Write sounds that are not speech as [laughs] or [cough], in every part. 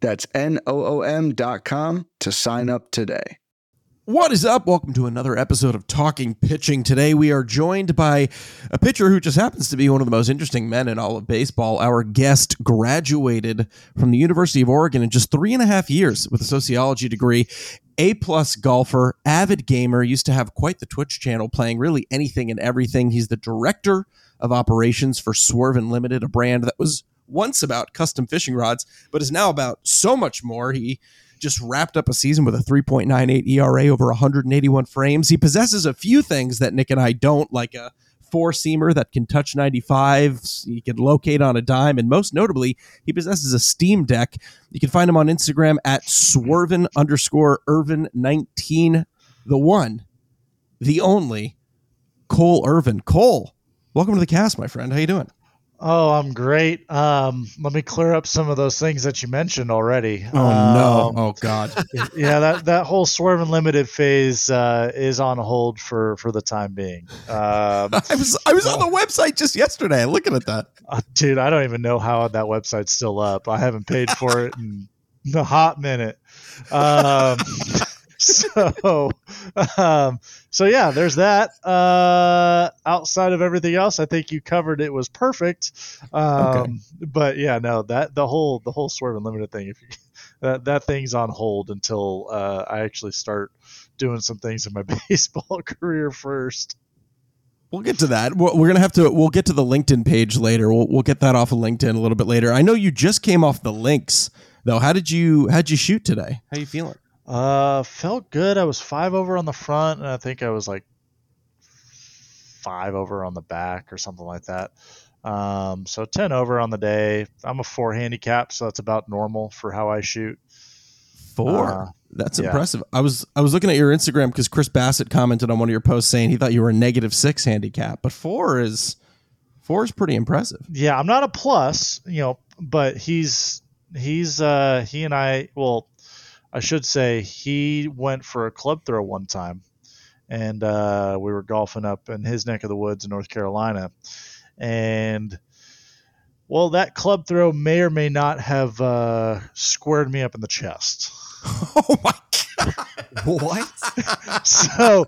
That's N O O M.com to sign up today. What is up? Welcome to another episode of Talking Pitching. Today we are joined by a pitcher who just happens to be one of the most interesting men in all of baseball. Our guest graduated from the University of Oregon in just three and a half years with a sociology degree. A plus golfer, avid gamer, used to have quite the Twitch channel playing really anything and everything. He's the director of operations for Swerve Unlimited, a brand that was once about custom fishing rods, but is now about so much more. He just wrapped up a season with a 3.98 ERA over 181 frames. He possesses a few things that Nick and I don't, like a four seamer that can touch 95. He can locate on a dime. And most notably, he possesses a Steam Deck. You can find him on Instagram at swervin underscore Irvin 19. The one, the only, Cole Irvin. Cole, welcome to the cast, my friend. How you doing? Oh, I'm great. Um, let me clear up some of those things that you mentioned already. Oh um, no! Oh god! [laughs] yeah, that that whole Swerve Unlimited phase uh, is on hold for for the time being. Um, [laughs] I was I was on the website just yesterday looking at that. [laughs] Uh, dude, I don't even know how that website's still up. I haven't paid for it in a hot minute. Um, so um, so yeah there's that uh, outside of everything else i think you covered it was perfect um, okay. but yeah no that the whole the whole swerve unlimited thing if you, [laughs] that that thing's on hold until uh, i actually start doing some things in my [laughs] baseball career first We'll get to that. We're gonna have to. We'll get to the LinkedIn page later. We'll we'll get that off of LinkedIn a little bit later. I know you just came off the links though. How did you How'd you shoot today? How you feeling? Uh, felt good. I was five over on the front, and I think I was like five over on the back or something like that. Um, so ten over on the day. I'm a four handicap, so that's about normal for how I shoot. Four. Uh, that's yeah. impressive. I was I was looking at your Instagram because Chris Bassitt commented on one of your posts saying he thought you were a negative six handicap, but four is four is pretty impressive. Yeah, I'm not a plus, you know, but he's he's uh he and I well I should say he went for a club throw one time, and uh, we were golfing up in his neck of the woods in North Carolina, and well, that club throw may or may not have uh, squared me up in the chest. [laughs] Oh my! What? [laughs] so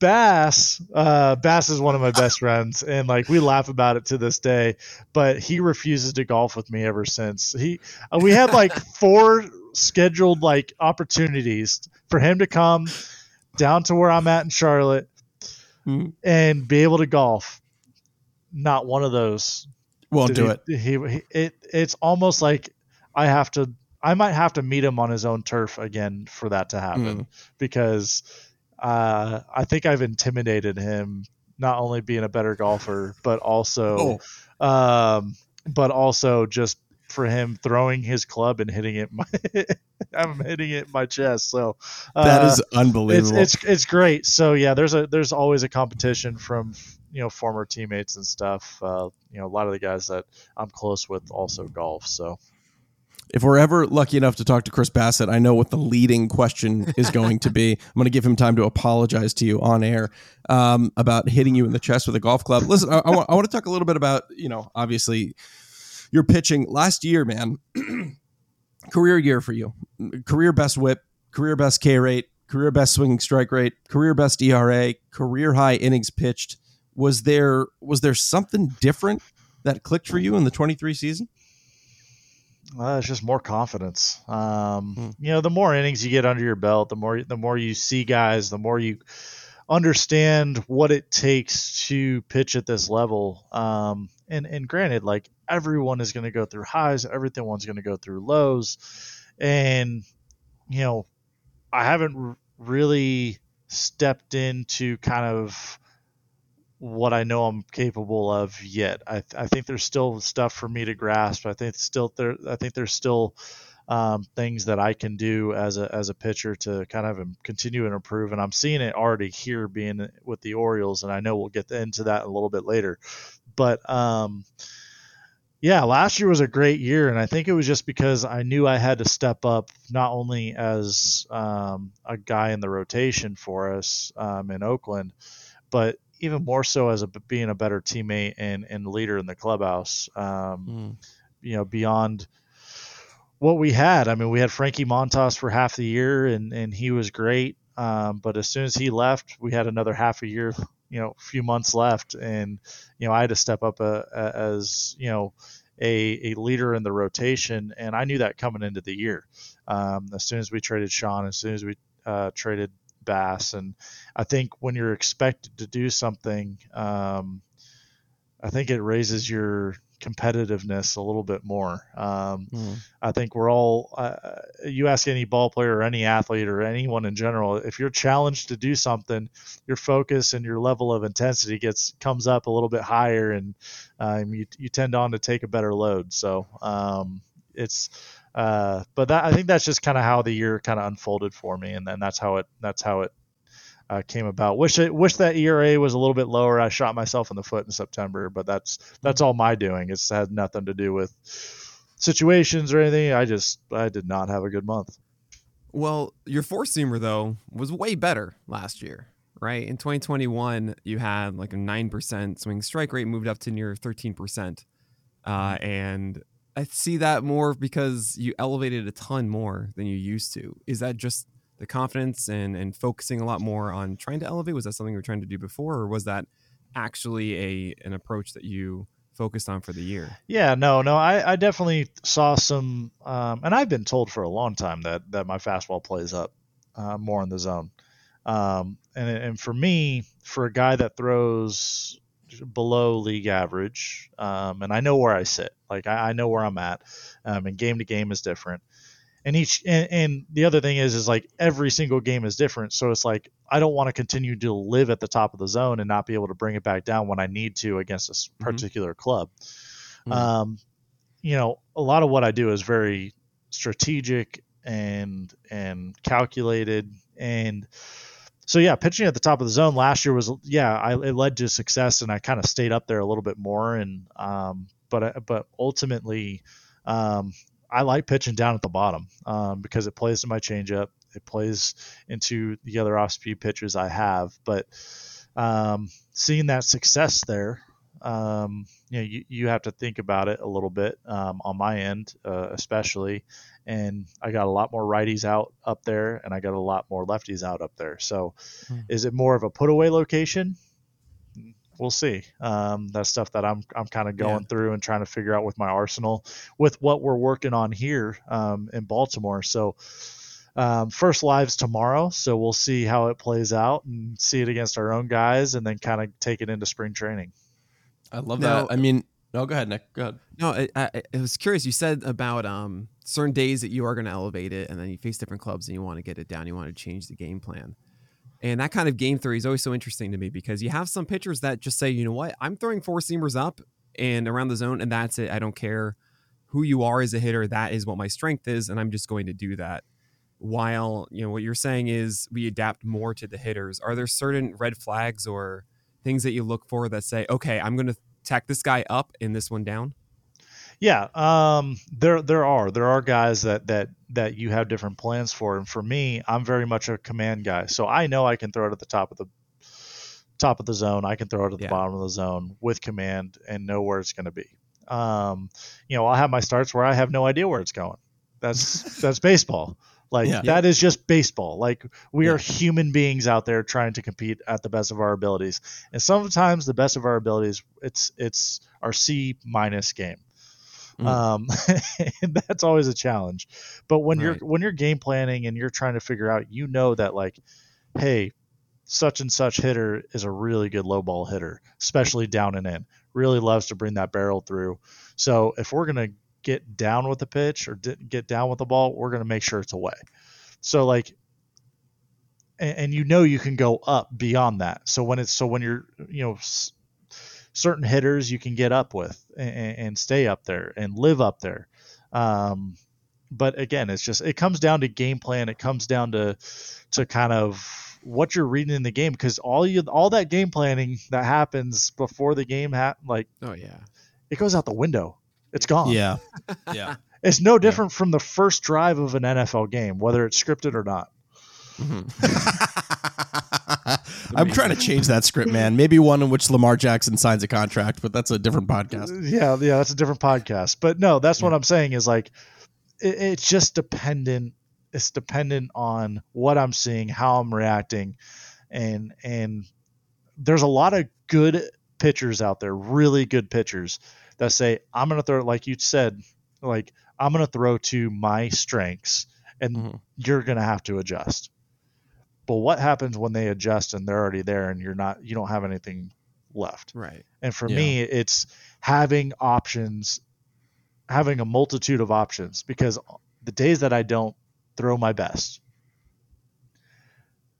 Bass, uh, Bass is one of my best friends, and like we laugh about it to this day. But he refuses to golf with me ever since. He, uh, we had like [laughs] four scheduled like opportunities for him to come down to where I'm at in Charlotte mm-hmm. and be able to golf. Not one of those. Won't do he, it. He, he, it. It's almost like I have to. I might have to meet him on his own turf again for that to happen mm. because uh, I think I've intimidated him not only being a better golfer but also, oh. um, but also just for him throwing his club and hitting it my [laughs] I'm hitting it in my chest. So uh, that is unbelievable. It's, it's, it's great. So yeah, there's a there's always a competition from you know former teammates and stuff. Uh, you know a lot of the guys that I'm close with also golf. So if we're ever lucky enough to talk to Chris Bassitt, I know what the leading question is going to be. I'm going to give him time to apologize to you on air um, about hitting you in the chest with a golf club. Listen, I, I, want, I want to talk a little bit about, you know, obviously you're pitching last year, man. [clears throat] career year for you. Career best whip, career best K rate, career best swinging strike rate, career best ERA, career high innings pitched. Was there was there something different that clicked for you in the 23 season? Uh, it's just more confidence. Um, hmm. You know, the more innings you get under your belt, the more the more you see guys, the more you understand what it takes to pitch at this level. Um, and and granted, like everyone is going to go through highs, everyone's going to go through lows, and you know, I haven't really stepped into kind of what I know I'm capable of yet. I, I think there's still stuff for me to grasp. I think still there. I think there's still um, things that I can do as a as a pitcher to kind of continue and improve. And I'm seeing it already here being with the Orioles, and I know we'll get into that a little bit later. But um, yeah, last year was a great year, and I think it was just because I knew I had to step up not only as um, a guy in the rotation for us um, in Oakland, but even more so as a being a better teammate and, and leader in the clubhouse. Um, mm. You know, beyond what we had. I mean, we had Frankie Montas for half the year, and and he was great. Um, but as soon as he left, we had another half a year, you know, few months left, and you know, I had to step up a, uh, a, as you know a, a leader in the rotation, and I knew that coming into the year. Um, as soon as we traded Sean, as soon as we uh, traded Bass, and I think when you're expected to do something, um, I think it raises your competitiveness a little bit more. Um, mm. I think we're all, uh, you ask any ball player or any athlete or anyone in general, if you're challenged to do something, your focus and your level of intensity gets comes up a little bit higher, and um, you you tend on to take a better load. So um, it's. Uh, but that, I think that's just kind of how the year kind of unfolded for me, and then that's how it that's how it uh, came about. Wish it, wish that ERA was a little bit lower. I shot myself in the foot in September, but that's that's all my doing. It's had nothing to do with situations or anything. I just I did not have a good month. Well, your four seamer though was way better last year, right? In 2021, you had like a nine percent swing strike rate, moved up to near 13 percent, uh, and I see that more because you elevated a ton more than you used to. Is that just the confidence and and focusing a lot more on trying to elevate? Was that something you were trying to do before, or was that actually a an approach that you focused on for the year? Yeah, no, no, I, I definitely saw some, um, and I've been told for a long time that that my fastball plays up uh, more in the zone, um, and and for me, for a guy that throws below league average, um, and I know where I sit, like I, I know where I'm at, um, and game to game is different and each and, and, the other thing is is like every single game is different so it's like i don't want to continue to live at the top of the zone and not be able to bring it back down when i need to against a mm-hmm. particular mm-hmm. club mm-hmm. um you know a lot of what i do is very strategic and and calculated and so yeah pitching at the top of the zone last year was yeah I, it led to success and i kind of stayed up there a little bit more and um but but ultimately um, I like pitching down at the bottom um, because it plays to my changeup. It plays into the other off speed pitches I have. But um, seeing that success there, um, you know, you, you have to think about it a little bit um, on my end, uh, especially. And I got a lot more righties out up there, and I got a lot more lefties out up there. So, mm. is it more of a put away location? we'll see. Um, that's stuff that I'm I'm kind of going yeah. through and trying to figure out with my arsenal with what we're working on here um, in Baltimore. So um, first lives tomorrow, so we'll see how it plays out and see it against our own guys, and then kind of take it into spring training. I love now, that. I mean, no, go ahead, Nick. Go ahead. No, I, I, I was curious. You said about um, certain days that you are going to elevate it, and then you face different clubs and you want to get it down. You want to change the game plan. And that kind of game theory is always so interesting to me because you have some pitchers that just say, you know what, I'm throwing four seamers up and around the zone, and that's it. I don't care who you are as a hitter. That is what my strength is, and I'm just going to do that. While you know what you're saying is we adapt more to the hitters. Are there certain red flags or things that you look for that say, okay, I'm going to tack this guy up and this one down? Yeah, um, there there are there are guys that that that you have different plans for, and for me, I'm very much a command guy, so I know I can throw it at the top of the top of the zone. I can throw it at the yeah. bottom of the zone with command and know where it's going to be. Um, you know, I'll have my starts where I have no idea where it's going. That's [laughs] that's baseball. Like yeah. that is just baseball. Like we yeah. are human beings out there trying to compete at the best of our abilities, and sometimes the best of our abilities, it's it's our C minus game. Mm. Um, [laughs] and that's always a challenge. But when right. you're when you're game planning and you're trying to figure out, you know that like, hey, such and such hitter is a really good low ball hitter, especially down and in. Really loves to bring that barrel through. So if we're gonna get down with the pitch or get down with the ball, we're gonna make sure it's away. So like and, and, you know you can go up beyond that. So when it's so when you're you know certain hitters you can get up with and, and stay up there and live up there. Um, but again, it's just it comes down to game plan. It comes down to to kind of what you're reading in the game because all you all that game planning that happens before the game ha- like Oh yeah. it goes out the window. It's gone. Yeah. [laughs] Yeah. It's no different from the first drive of an NFL game, whether it's scripted or not. Mm-hmm. [laughs] I'm trying to change that script, man. Maybe one in which Lamar Jackson signs a contract, but that's a different podcast. Yeah, yeah, that's a different podcast. But no, that's what I'm saying is like it, it's just dependent. It's dependent on what I'm seeing, how I'm reacting, and and there's a lot of good pitchers out there, really good pitchers that say I'm gonna throw like you said, like I'm gonna throw to my strengths, and Mhm. you're gonna have to adjust. But what happens when they adjust and they're already there and you're not you don't have anything left? Right. And for Yeah. me, it's having options, having a multitude of options because the days that I don't throw my best,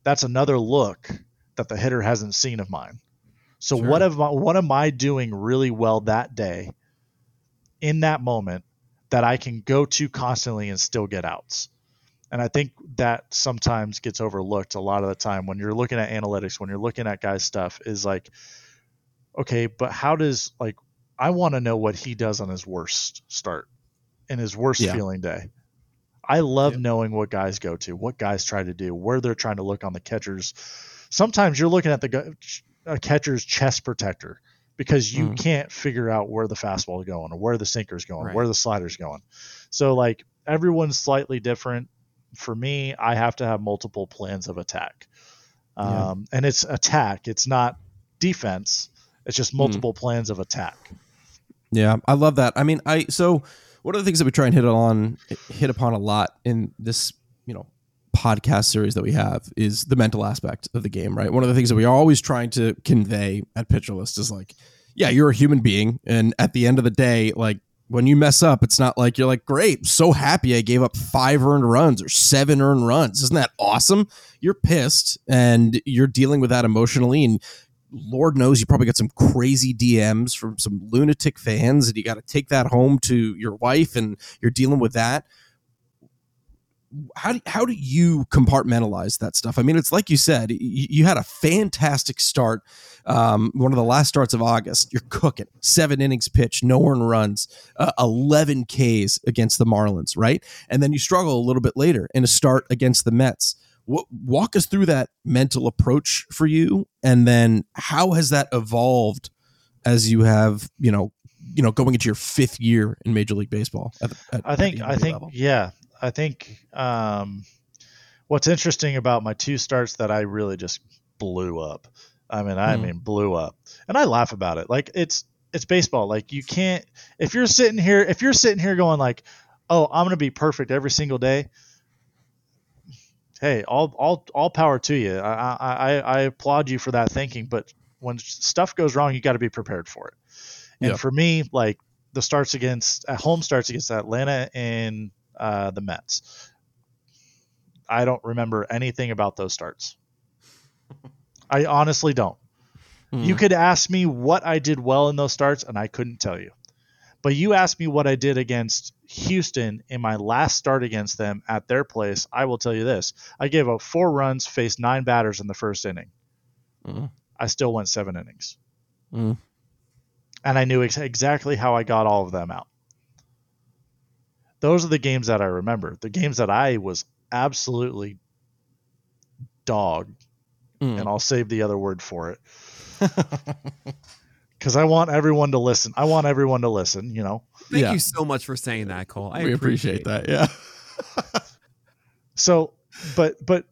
that's another look that the hitter hasn't seen of mine. So Sure. what am I, what am I doing really well that day in that moment that I can go to constantly and still get outs? And I think that sometimes gets overlooked a lot of the time when you're looking at analytics, when you're looking at guys' stuff, is like, okay, but how does like I want to know what he does on his worst start in his worst Yeah. feeling day. I love knowing what guys go to, what guys try to do, where they're trying to look on the catchers. Sometimes you're looking at the a catcher's chest protector because you Mhm. can't figure out where the fastball is going or where the sinker's going, Right. where the slider's going. So like everyone's slightly different. For me, I have to have multiple plans of attack. Yeah. Um, and it's attack. It's not defense. It's just multiple plans of attack. Yeah, I love that. I mean, I so one of the things that we try and hit on hit upon a lot in this, podcast series that we have is the mental aspect of the game, right? One of the things that we are always trying to convey at Pitcher List is like, yeah, you're a human being, and at the end of the day, like when you mess up, it's not like you're like, great, so happy I gave up five earned runs or seven earned runs. Isn't that awesome? You're pissed and you're dealing with that emotionally and Lord knows you probably got some crazy DMs from some lunatic fans, and you got to take that home to your wife, and you're dealing with that. How do, how do you compartmentalize that stuff? I mean, it's like you said, you, you had a fantastic start. Um, one of the last starts of August, you're cooking. Seven innings pitched, no earned runs, uh, 11 Ks against the Marlins, right? And then you struggle a little bit later in a start against the Mets what, walk us through that mental approach for you and then how has that evolved as you have you know you know going into your fifth year in major league baseball at, at- I think I think level? yeah. I think um, what's interesting about my two starts that I really just blew up. I mean, I Hmm. mean blew up. And I laugh about it. Like it's it's baseball. Like you can't if you're sitting here if you're sitting here going like, "Oh, I'm going to be perfect every single day." Hey, all all all power to you. I I I I applaud you for that thinking, but when stuff goes wrong, you got to be prepared for it. And Yeah. for me, like the starts against at home starts against Atlanta and uh, the Mets. I don't remember anything about those starts. I honestly don't. You Mhm. could ask me what I did well in those starts, and I couldn't tell you. But you asked me what I did against Houston in my last start against them at their place. I will tell you this: I gave up four runs, faced nine batters in the first inning. Mhm. I still went seven innings, Mhm. and I knew ex- exactly how I got all of them out. Those are the games that I remember. The games that I was absolutely dog, Mhm. and I'll save the other word for it [laughs] because I want everyone to listen. I want everyone to listen. You know, Thank Yeah. you so much for saying that, Cole. I we appreciate that yeah so but but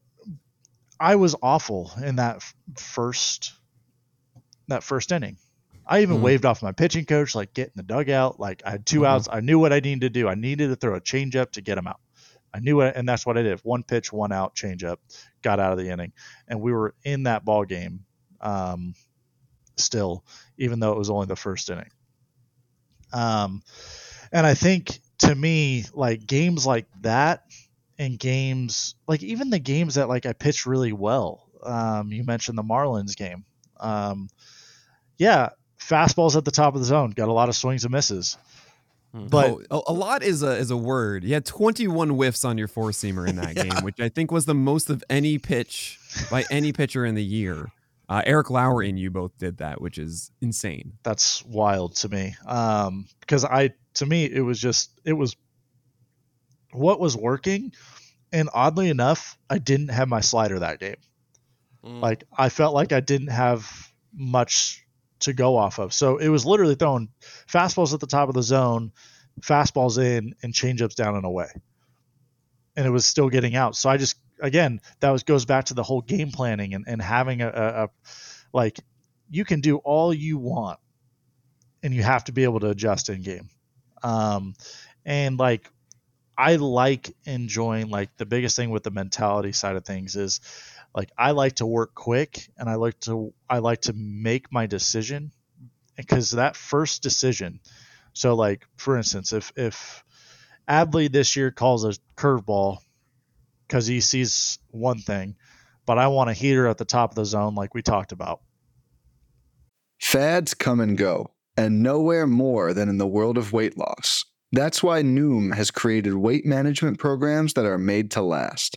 I was awful in that first that first inning. I even Mhm. waved off my pitching coach, like get in the dugout. Like I had 2 Mhm. outs. I knew what I needed to do. I needed to throw a changeup to get him out. I knew it, and that's what I did. One pitch, one out, changeup, got out of the inning, and we were in that ball game um, still, even though it was only the first inning. Um, and I think to me, like games like that, and games like even the games that like I pitched really well. Um, you mentioned the Marlins game. Um, yeah, fastballs at the top of the zone, got a lot of swings and misses. But Oh, a, a lot is a is a word. You had 21 whiffs on your four seamer in that [laughs] game, which I think was the most of any pitch by any pitcher in the year. Uh, Eric Lauer and you both did that, which is insane. that's wild to me. Um, because I, to me, it was just, it was what was working. And oddly enough, I didn't have my slider that game. Like, I felt like I didn't have much to go off of. So it was literally throwing fastballs at the top of the zone, fastballs in, and changeups down and away. And it was still getting out. So I just, again, that was goes back to the whole game planning and, and having a, a, a like you can do all you want and you have to be able to adjust in game. Um, and like I like enjoying like the biggest thing with the mentality side of things is like I like to work quick and I like to I like to make my decision because that first decision. So like for instance, if if Adley this year calls a curveball because he sees one thing, but I want a heater at the top of the zone like we talked about. Fads come and go, and nowhere more than in the world of weight loss. That's why Noom has created weight management programs that are made to last.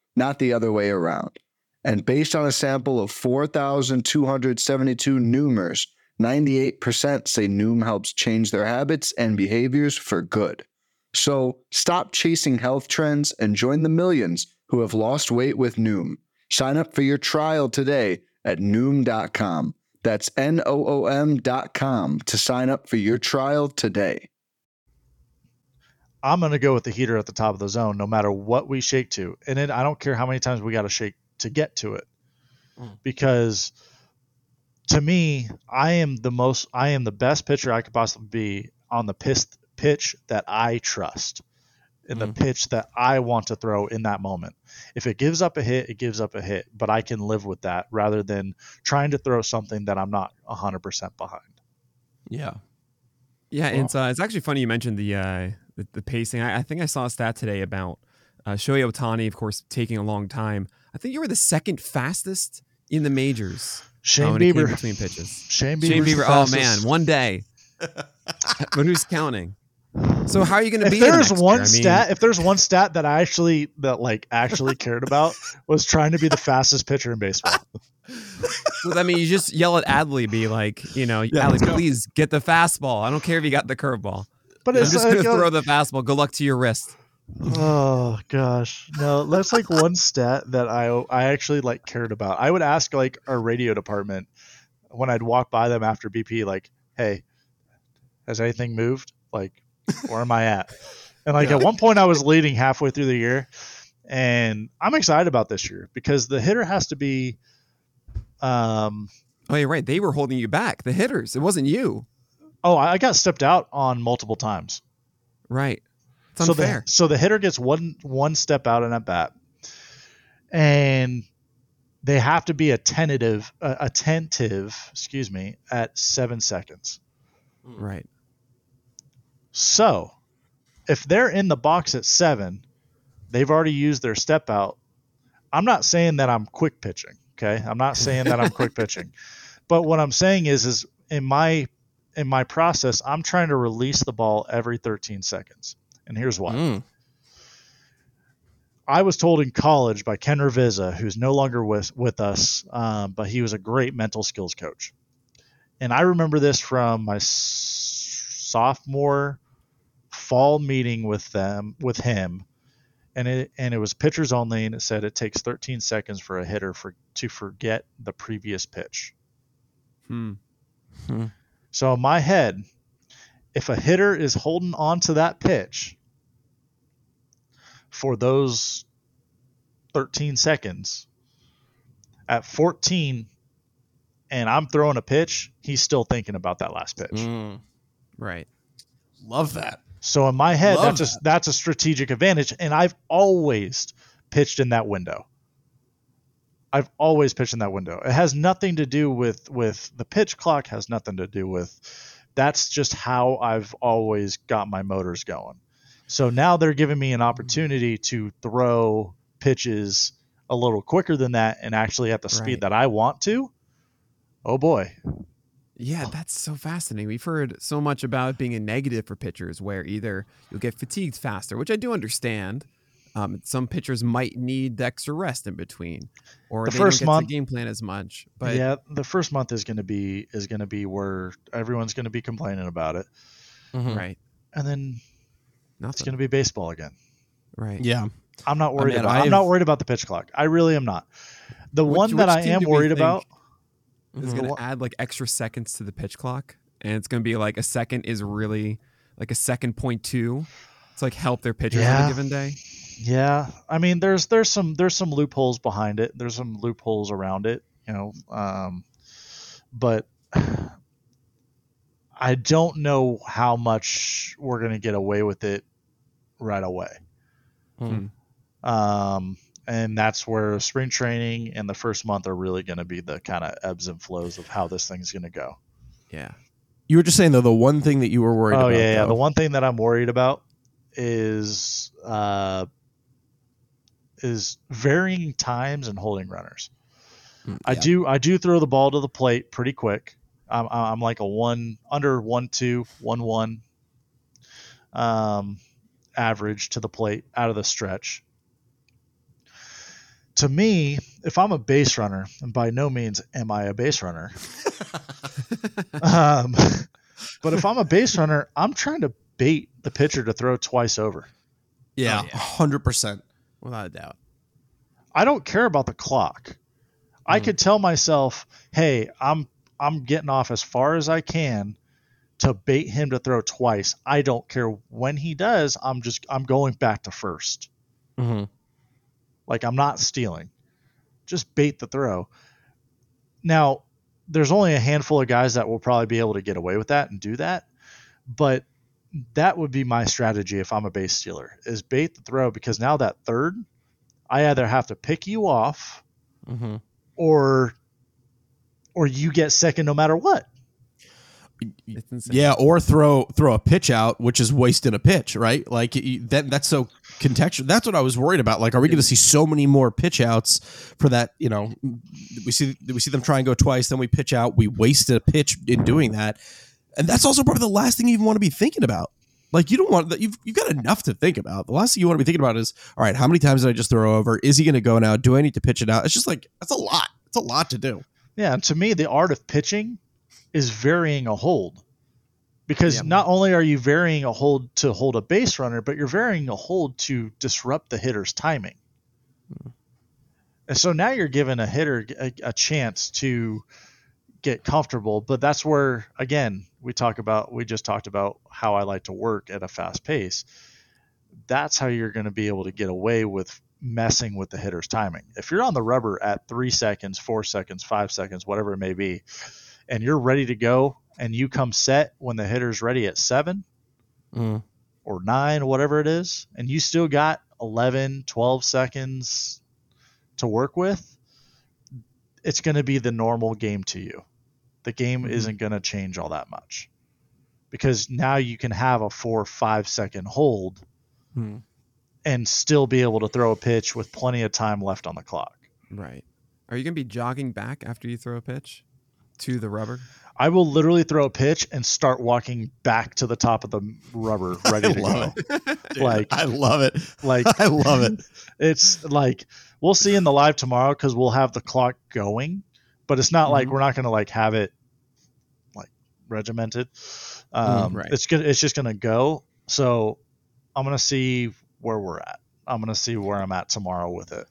not the other way around. And based on a sample of 4,272 Noomers, 98% say Noom helps change their habits and behaviors for good. So stop chasing health trends and join the millions who have lost weight with Noom. Sign up for your trial today at Noom.com. That's N O O M.com to sign up for your trial today. I'm going to go with the heater at the top of the zone, no matter what we shake to. And it, I don't care how many times we got to shake to get to it, Mm. because to me, I am the most, I am the best pitcher I could possibly be on the pitch, pitch that I trust, and the Mm. pitch that I want to throw in that moment. If it gives up a hit, it gives up a hit, but I can live with that rather than trying to throw something that I'm not 100% behind. Yeah. Yeah, it's uh, it's actually funny you mentioned the uh, the, the pacing. I, I think I saw a stat today about uh, Shohei Ohtani, of course, taking a long time. I think you were the second fastest in the majors Shane uh, came Bieber. between pitches. Shane Shane Bieber. Oh man, one day. [laughs] but who's counting? So how are you going to if be? the there's one? I mean, stat if there's one stat that i actually that like actually cared about was trying to be the fastest pitcher in baseball [laughs] well, I mean, you just yell at Adley, be like, you know, Yeah, Adley, let's go. please get the fastball. I don't care if you got the curveball. But I'm just like, going to uh, throw the fastball. Good luck to your wrist. oh gosh no that's like one stat that i i actually like cared about i would ask like our radio department when i'd walk by them after bp like hey has anything moved like where am i at and like Yeah. at one point i was leading halfway through the year and i'm excited about this year because the hitter has to be um Oh, you're right. They were holding you back. The hitters. It wasn't you. Oh, I I got stepped out on multiple times. Right. It's so unfair. the so the hitter gets one one step out in at bat, and they have to be attentive uh, attentive. Excuse me, at seven seconds. right. So, if they're in the box at seven, they've already used their step out. I'm not saying that I'm quick pitching. Okay, I'm not saying that I'm quick [laughs] pitching, but what I'm saying is, is in my in my process, I'm trying to release the ball every 13 seconds, and here's why. Mm. I was told in college by Ken Ravizza, who's no longer with with us, um, but he was a great mental skills coach. And I remember this from my s- sophomore fall meeting with them with him, and it and it was pitchers only, and it said it takes 13 seconds for a hitter for to forget the previous pitch. Hmm. So in my head, if a hitter is holding on to that pitch for those 13 seconds, at 14 and I'm throwing a pitch, he's still thinking about that last pitch. Mm. Right. Love that. So in my head, Love that's a that's a strategic advantage, and I've always pitched in that window. I've always pitched in that window. It has nothing to do with with the pitch clock. Has nothing to do with. That's just how I've always got my motors going. So now they're giving me an opportunity to throw pitches a little quicker than that and actually at the speed Right. that I want to. Oh boy. Yeah, that's so fascinating. We've heard so much about it being a negative for pitchers, where either you'll get fatigued faster, which I do understand. Um, some pitchers might need the extra rest in between, or The they first don't get month- to game plan as much. But yeah, the first month is going to be is going to be where everyone's going to be complaining about it, Mhm. right, and then it's going to be baseball again. right. Yeah. I'm not worried mean, about. I'm I've- not worried about the pitch clock. I really am not. The Which- one that I am worried about. It's Mhm. going to add like extra seconds to the pitch clock, and it's going to be like a second is really like a second point two to like help their pitchers on a given day. Yeah, I mean, there's there's some there's some loopholes behind it. There's some loopholes around it, you know. Um, but [sighs] I don't know how much we're gonna get away with it right away. Hmm. Um, and that's where spring training and the first month are really going to be the kind of ebbs and flows of how this thing's going to go. Yeah, You were just saying though the one thing that you were worried oh about. yeah, yeah. though- The one thing that I'm worried about is uh, is varying times and holding runners. Mm, I do I do throw the ball to the plate pretty quick. I'm, I'm like a one under one two one one um, average to the plate out of the stretch. To me, if I'm a base runner, and by no means am I a base runner, [laughs] um, [laughs] but if I'm a base runner, I'm trying to bait the pitcher to throw twice over. Yeah, Oh, yeah. hundred percent. Without a doubt. I don't care about the clock. I Mm. could tell myself, "Hey, I'm I'm getting off as far as I can to bait him to throw twice. I don't care when he does. I'm just I'm going back to first. Mm-hmm. Like I'm not stealing. Just bait the throw. Now, there's only a handful of guys that will probably be able to get away with that and do that, but that would be my strategy if I'm a base stealer is bait the throw because now that third, I either have to pick you off Mm-hmm. or or you get second no matter what. Yeah, or throw throw a pitch out, which is wasting a pitch, right? Like that that's so contextual. That's what I was worried about. Like, are we going to see so many more pitch outs for that? You know, we see we see them try and go twice, then we pitch out. We wasted a pitch in doing that, and that's also probably the last thing you even want to be thinking about. Like you don't want that. You've you've got enough to think about. The last thing you want to be thinking about is, all right, how many times did I just throw over? Is he going to go now? Do I need to pitch it out? It's just like that's a lot. It's a lot to do. Yeah, and to me, the art of pitching is varying a hold. Because Yep. not only are you varying a hold to hold a base runner, but you're varying a hold to disrupt the hitter's timing. Hmm. And so now you're giving a hitter a, a chance to get comfortable. But that's where, again, we talk about, we just talked about how I like to work at a fast pace. That's how you're going to be able to get away with messing with the hitter's timing. If you're on the rubber at three seconds, four seconds, five seconds, whatever it may be, and you're ready to go and you come set when the hitter's ready at seven Mm. or nine, whatever it is, and you still got 11, 12 seconds to work with, it's going to be the normal game to you. The game Mhm. isn't going to change all that much because now you can have a four or five second hold Mm. and still be able to throw a pitch with plenty of time left on the clock. Right. Are you going to be jogging back after you throw a pitch to the rubber? I will literally throw a pitch and start walking back to the top of the rubber, [laughs] ready I to love go. [laughs] Dude, Like- I love it. Like [laughs] I love it. it's like we'll see in the live tomorrow because we'll have the clock going, but it's not like Mhm. we're not going to like have it like regimented. Um, right. It's good. It's just going to go. So I'm going to see where we're at. I'm going to see where I'm at tomorrow with it.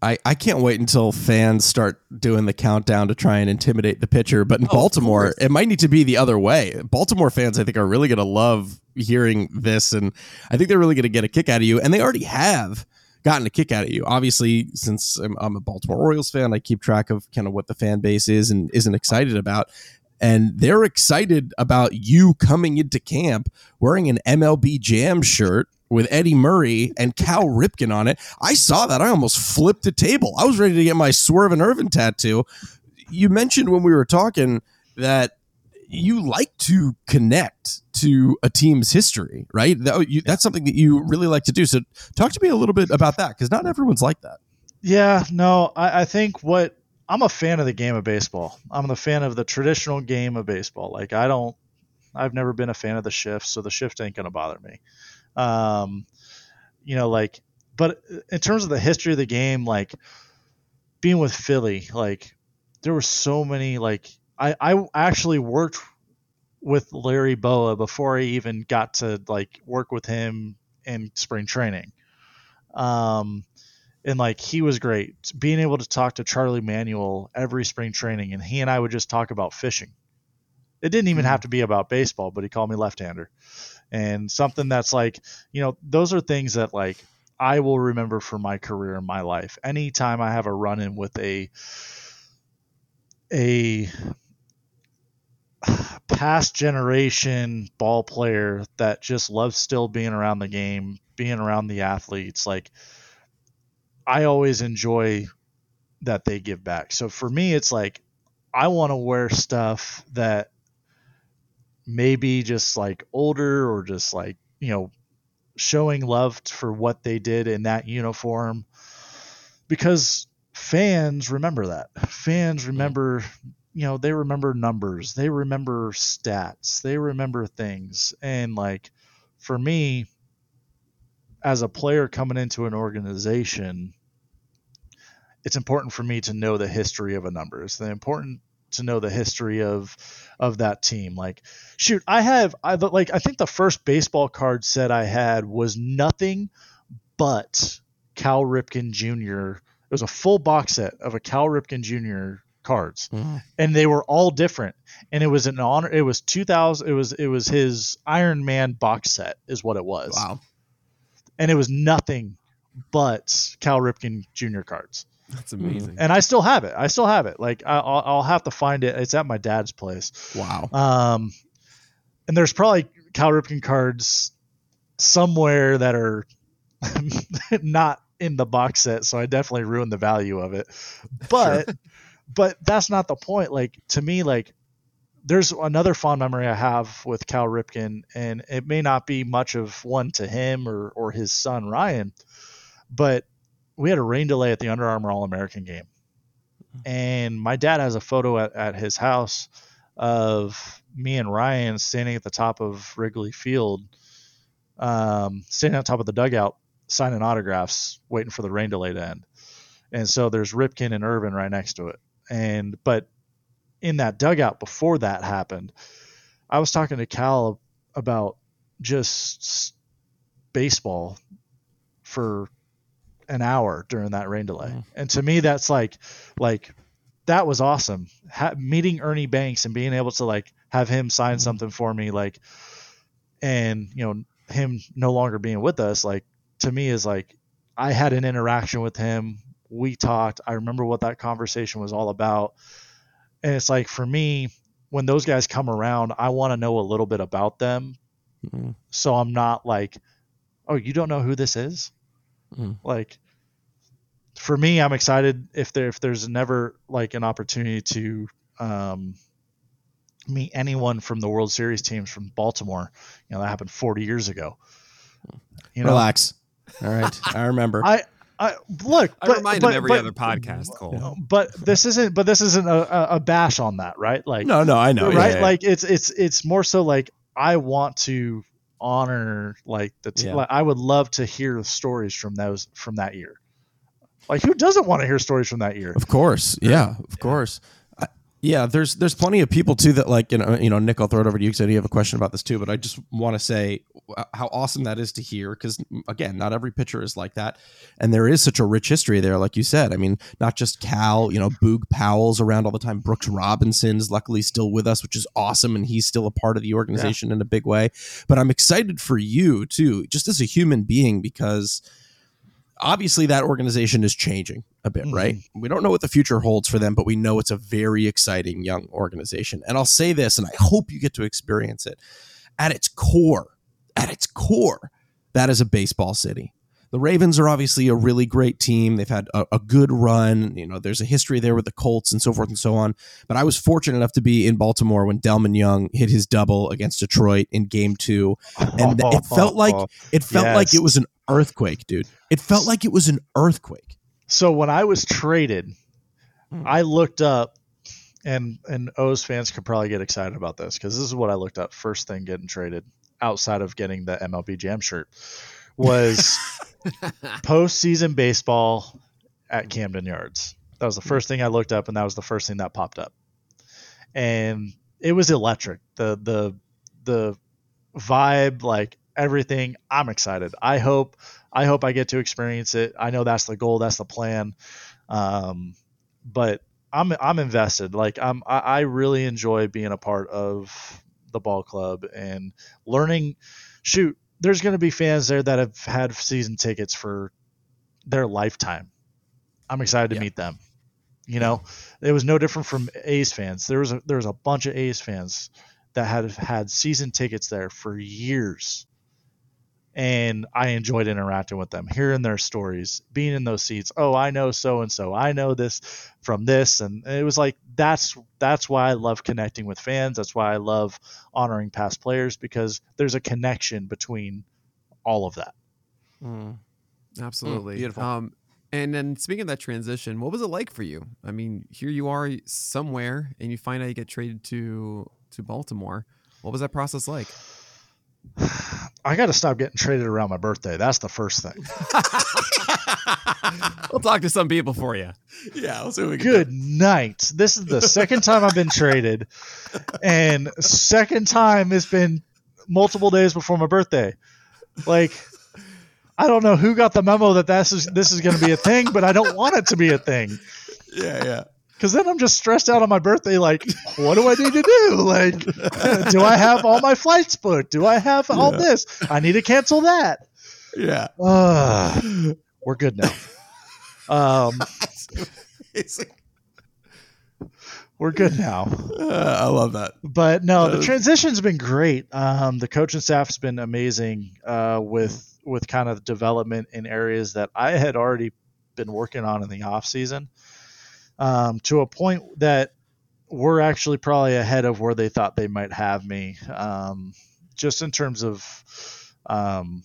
I, I can't wait until fans start doing the countdown to try and intimidate the pitcher. But in Oh, Baltimore, it might need to be the other way. Baltimore fans, I think, are really going to love hearing this. And I think they're really going to get a kick out of you. And they already have gotten a kick out of you. Obviously, since I'm, I'm a Baltimore Orioles fan, I keep track of kind of what the fan base is and isn't excited about. and they're excited about you coming into camp wearing an MLB Jam shirt with Eddie Murray and Cal Ripken on it. I saw that. I almost flipped the table. I was ready to get my Swerve and Irvin tattoo. You mentioned when we were talking that you like to connect to a team's history, right? That, you, that's something that you really like to do. So, talk to me a little bit about that because not everyone's like that. Yeah, no, I, I think what I'm a fan of the game of baseball. I'm a fan of the traditional game of baseball. Like I don't, I've never been a fan of the shift, so the shift ain't gonna bother me. Um, you know, like, but in terms of the history of the game, like being with Philly, like there were so many. Like I, I actually worked with Larry Bowa before I even got to like work with him in spring training. Um, and like he was great. Being able to talk to charlie manuel every spring training and he and i would just talk about fishing. It didn't even have to be about baseball but he called me left-hander. And something that's like you know those are things that like i will remember for my career in my life. Anytime i have a run-in with a a [sighs] past generation ball player that just loves still being around the game being around the athletes like I always enjoy that they give back. So for me, it's like I want to wear stuff that maybe just like older or just like, you know, showing love for what they did in that uniform because fans remember that. Fans mm. remember, you know, they remember numbers, they remember stats, they remember things. And like for me, as a player coming into an organization, it's important for me to know the history of a number. It's important to know the history of of that team. Like, shoot, I have I like I think the first baseball card set I had was nothing but Cal Ripken Jr. It was a full box set of a Cal Ripken Jr. cards, mm. and they were all different. And it was an honor. It was two thousand. It was it was his Iron Man box set is what it was. Wow. And it was nothing but Cal Ripken Jr. cards. That's amazing. And I still have it. I still have it. Like I'll, I'll have to find it. It's at my dad's place. Wow. Um, and there's probably Cal Ripken cards somewhere that are [laughs] not in the box set, so I definitely ruined the value of it. But sure. But that's not the point. Like to me, like there's another fond memory I have with Cal Ripken, and it may not be much of one to him or or his son Ryan, but we had a rain delay at the Under Armour All American game, and my dad has a photo at, at his house of me and Ryan standing at the top of Wrigley Field, um, standing on top of the dugout, signing autographs, waiting for the rain delay to end. And so there's Ripken and Irvin right next to it. And but in that dugout before that happened, I was talking to Cal about just baseball for an hour during that rain delay. Mm. And to me, that's like, like that was awesome. Ha- meeting Ernie Banks and being able to like have him sign mm. something for me, like, and you know him no longer being with us, like to me is like I had an interaction with him. We talked. I remember what that conversation was all about. And it's like for me, when those guys come around, I want to know a little bit about them. Mm-hmm. So I'm not like, oh, you don't know who this is? Mm. Like for me, I'm excited if there if there's never like an opportunity to um, meet anyone from the World Series teams from Baltimore. You know that happened 40 years ago. You know, relax. All right, I remember. I I look. I remind but, him every but, other podcast, Cole. But this isn't. But this isn't a, a bash on that, right? Like no, no, I know, right? Yeah, like it's it's it's more so like I want to honor like the t- yeah. like, I would love to hear stories from those from that year. Like who doesn't want to hear stories from that year? Of course, yeah, of yeah. course. Yeah, there's there's plenty of people too that like you know you know Nick. I'll throw it over to you because you have a question about this too. But I just want to say uh, how awesome that is to hear because again, not every pitcher is like that, and there is such a rich history there. Like you said, I mean, not just Cal, you know, Boog Powell's around all the time. Brooks Robinson's luckily still with us, which is awesome, and he's still a part of the organization yeah. in a big way. But I'm excited for you too, just as a human being, because obviously that organization is changing a bit, Mhm. right? We don't know what the future holds for them, but we know it's a very exciting young organization. And I'll say this, and I hope you get to experience it. At its core, at its core, that is a baseball city. The Ravens are obviously a really great team. They've had a, a good run. You know, there's a history there with the Colts and so forth and so on. But I was fortunate enough to be in Baltimore when Delmon Young hit his double against Detroit in game two. And [laughs] it felt like it felt like it was an earthquake, dude. It felt like it was an earthquake. So when I was traded, Hmm. I looked up, and and O's fans could probably get excited about this because this is what I looked up first thing getting traded outside of getting the MLB Jam shirt was [laughs] postseason baseball at Camden Yards. That was the first thing I looked up, and that was the first thing that popped up, and it was electric. the the The vibe, like everything, I'm excited. I hope I hope I get to experience it. I know that's the goal, that's the plan. Um, but I'm I'm invested. Like I'm I, I really enjoy being a part of the ball club and learning. Shoot, there's going to be fans there that have had season tickets for their lifetime. I'm excited to Yeah. meet them. You know, it was no different from A's fans. There was a there was a bunch of A's fans that had had season tickets there for years and I enjoyed interacting with them, hearing their stories, being in those seats. Oh, I know so and so. I know this from this, and it was like that's that's why I love connecting with fans. That's why I love honoring past players because there's a connection between all of that. Absolutely. beautiful. Um, and then speaking of that transition, what was it like for you? I mean, here you are somewhere, and you find out you get traded to to Baltimore. What was that process like? I got to stop getting traded around my birthday. That's the first thing. [laughs] we'll talk to some people for you. Yeah, let's see what we Good night. This is the second time I've been traded, and second time it's been multiple days before my birthday. Like, I don't know who got the memo that this is this is going to be a thing, but I don't want it to be a thing Yeah, yeah. Because then I'm just stressed out on my birthday. Like, what do I need to do? Like, [laughs] do I have all my flights booked? Do I have all Yeah. this? I need to cancel that. Yeah. Ugh, we're good now. Um, [laughs] we're good now. Uh, I love that. But no, the Uh, transition's been great. Um, the coaching staff's been amazing uh, with with kind of development in areas that I had already been working on in the off season, um, to a point that we're actually probably ahead of where they thought they might have me, um, just in terms of um,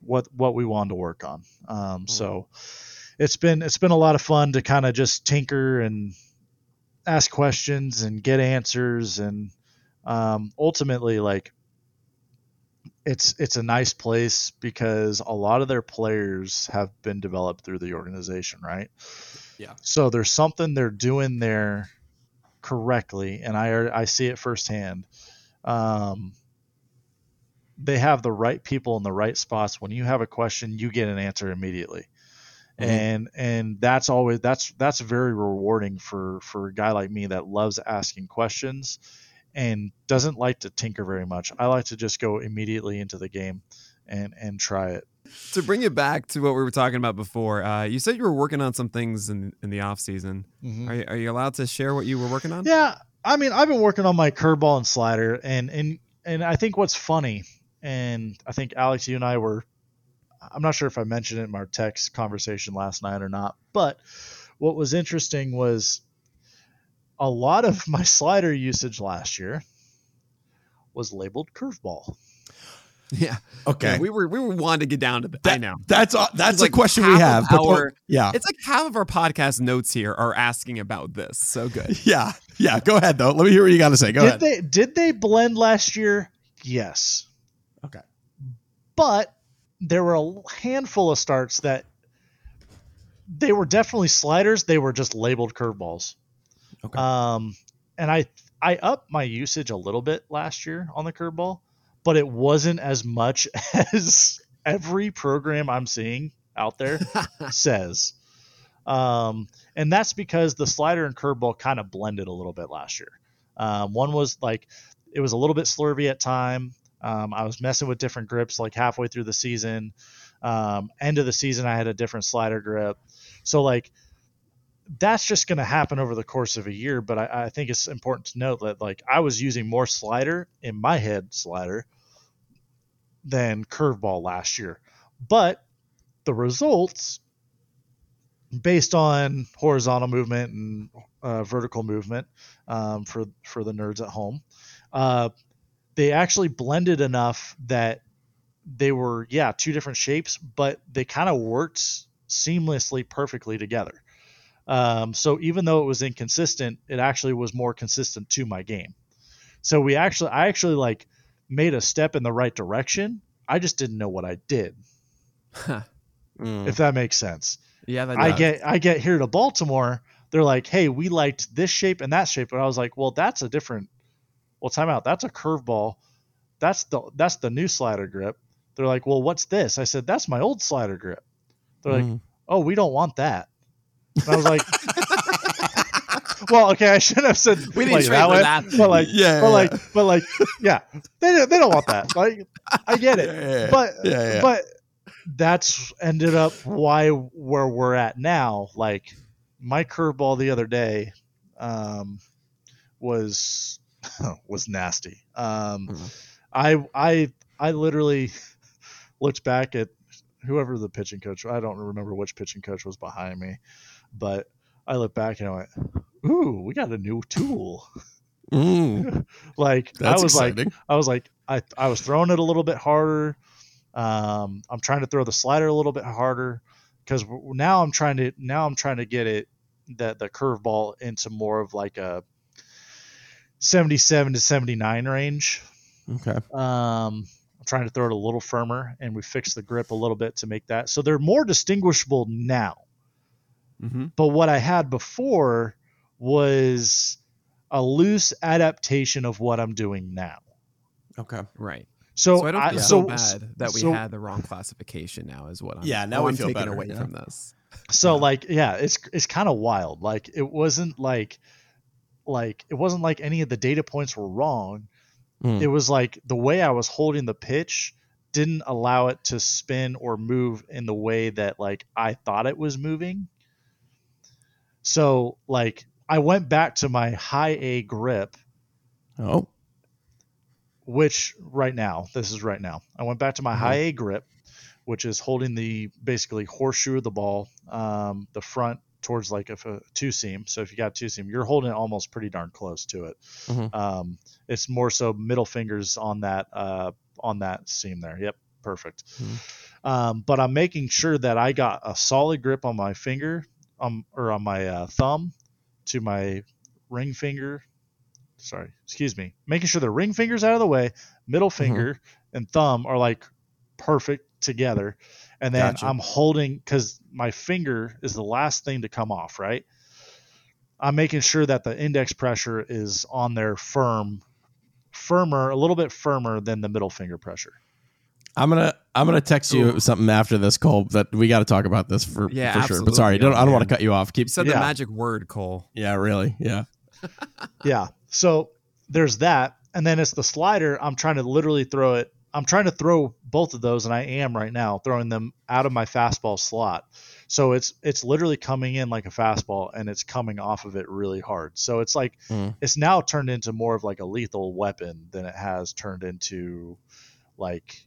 what what we wanted to work on. Um, so it's been it's been a lot of fun to kind of just tinker and ask questions and get answers and um, ultimately like it's it's a nice place because a lot of their players have been developed through the organization right Yeah. so there's something they're doing there correctly and i i see it firsthand. Um, they have the right people in the right spots. When you have a question you get an answer immediately. Mhm. and and that's always that's that's very rewarding for for a guy like me that loves asking questions and doesn't like to tinker very much. I like to just go immediately into the game and and try it To bring it back to what we were talking about before, uh, you said you were working on some things in in the off season. Are you, are you allowed to share what you were working on? Yeah, I mean, I've been working on my curveball and slider, and and and I think what's funny, and I think Alex, you and I were, I'm not sure if I mentioned it in our text conversation last night or not, but what was interesting was a lot of [laughs] my slider usage last year was labeled curveball. Yeah. Okay. Yeah, we were we were wanting to get down to that. I know. That's uh, that's It's a like question we have. but our- don't- yeah. It's like half of our podcast notes here are asking about this. So good. [laughs] Yeah. Yeah. Go ahead though. Let me hear what you got to say. Go did ahead. they did they blend last year? Yes. Okay. But there were a handful of starts that they were definitely sliders. They were just labeled curveballs. Okay. Um, and I I upped my usage a little bit last year on the curveball, but it wasn't as much [laughs] as every program I'm seeing out there [laughs] says. Um, and that's because the slider and curveball kind of blended a little bit last year. Um, one was like it was a little bit slurvy at time. Um, I was messing with different grips like halfway through the season. Um, end of the season, I had a different slider grip. So like that's just going to happen over the course of a year. But I, I, think it's important to note that like I was using more slider in my head slider than curveball last year, but the results based on horizontal movement and uh, vertical movement um, for for the nerds at home, uh, they actually blended enough that they were yeah two different shapes, but they kind of worked seamlessly perfectly together. Um, so even though it was inconsistent, it actually was more consistent to my game. So we actually, I actually like made a step in the right direction. I just didn't know what I did. mm. If that makes sense. Yeah, I get I get here to Baltimore. They're like, "Hey, we liked this shape and that shape," and I was like, "Well, that's a different. Well, time out. That's a curveball. That's the that's the new slider grip." They're like, "Well, what's this?" I said, "That's my old slider grip." They're mm. like, "Oh, we don't want that." And I was like, well, okay, I shouldn't have said we didn't like, that, way, that. but like, yeah, but yeah. like, but like, yeah, they they don't want that. Like, I get it, yeah, but but that's ended up why where we're at now. Like, my curveball the other day um, was [laughs] was nasty. Um, mm-hmm. I I I literally looked back at whoever the pitching coach. I don't remember which pitching coach was behind me, but I look back and I went, "Ooh, we got a new tool." Mm, [laughs] like I was exciting. like, I was like, I I was throwing it a little bit harder. Um, I'm trying to throw the slider a little bit harder because now I'm trying to now I'm trying to get it that the curveball into more of like a 77 to 79 range. Okay. Um, I'm trying to throw it a little firmer, and we fixed the grip a little bit to make that so they're more distinguishable now. Mm-hmm. But what I had before was a loose adaptation of what I'm doing now. Okay. Right. So, so I don't feel I, so, so bad that we so, had the wrong classification now is what I'm Yeah, now we I'm taking better, away yeah. from this. So yeah. like yeah, it's it's kind of wild. Like it wasn't like like it wasn't like any of the data points were wrong. Mm. It was like the way I was holding the pitch didn't allow it to spin or move in the way that like I thought it was moving. So like I went back to my high A grip. Oh. Which right now, this is right now. I went back to my mm-hmm. high A grip, which is holding the basically horseshoe of the ball, um, the front towards like a, a two seam. So if you got two seam, you're holding it almost pretty darn close to it. Mm-hmm. Um, it's more so middle fingers on that uh, on that seam there. Yep, perfect. Mm-hmm. Um, but I'm making sure that I got a solid grip on my finger on or on my uh, thumb to my ring finger. Sorry, excuse me. Making sure the ring finger's out of the way, middle mm-hmm. finger mm-hmm. and thumb are like perfect together, and then gotcha. I'm holding because my finger is the last thing to come off. Right. I'm making sure that the index pressure is on there firm, firmer, a little bit firmer than the middle finger pressure. I'm gonna I'm gonna text you Ooh. something after this, Cole. That we got to talk about this for yeah, for sure. But sorry, don't, I don't want to cut you off. Keep you said yeah. the magic word, Cole. Yeah, really. Yeah. [laughs] yeah. So there's that, and then it's the slider. I'm trying to literally throw it. I'm trying to throw both of those, and I am right now throwing them out of my fastball slot. So it's it's literally coming in like a fastball, and it's coming off of it really hard. So it's like mm. it's now turned into more of like a lethal weapon than it has turned into like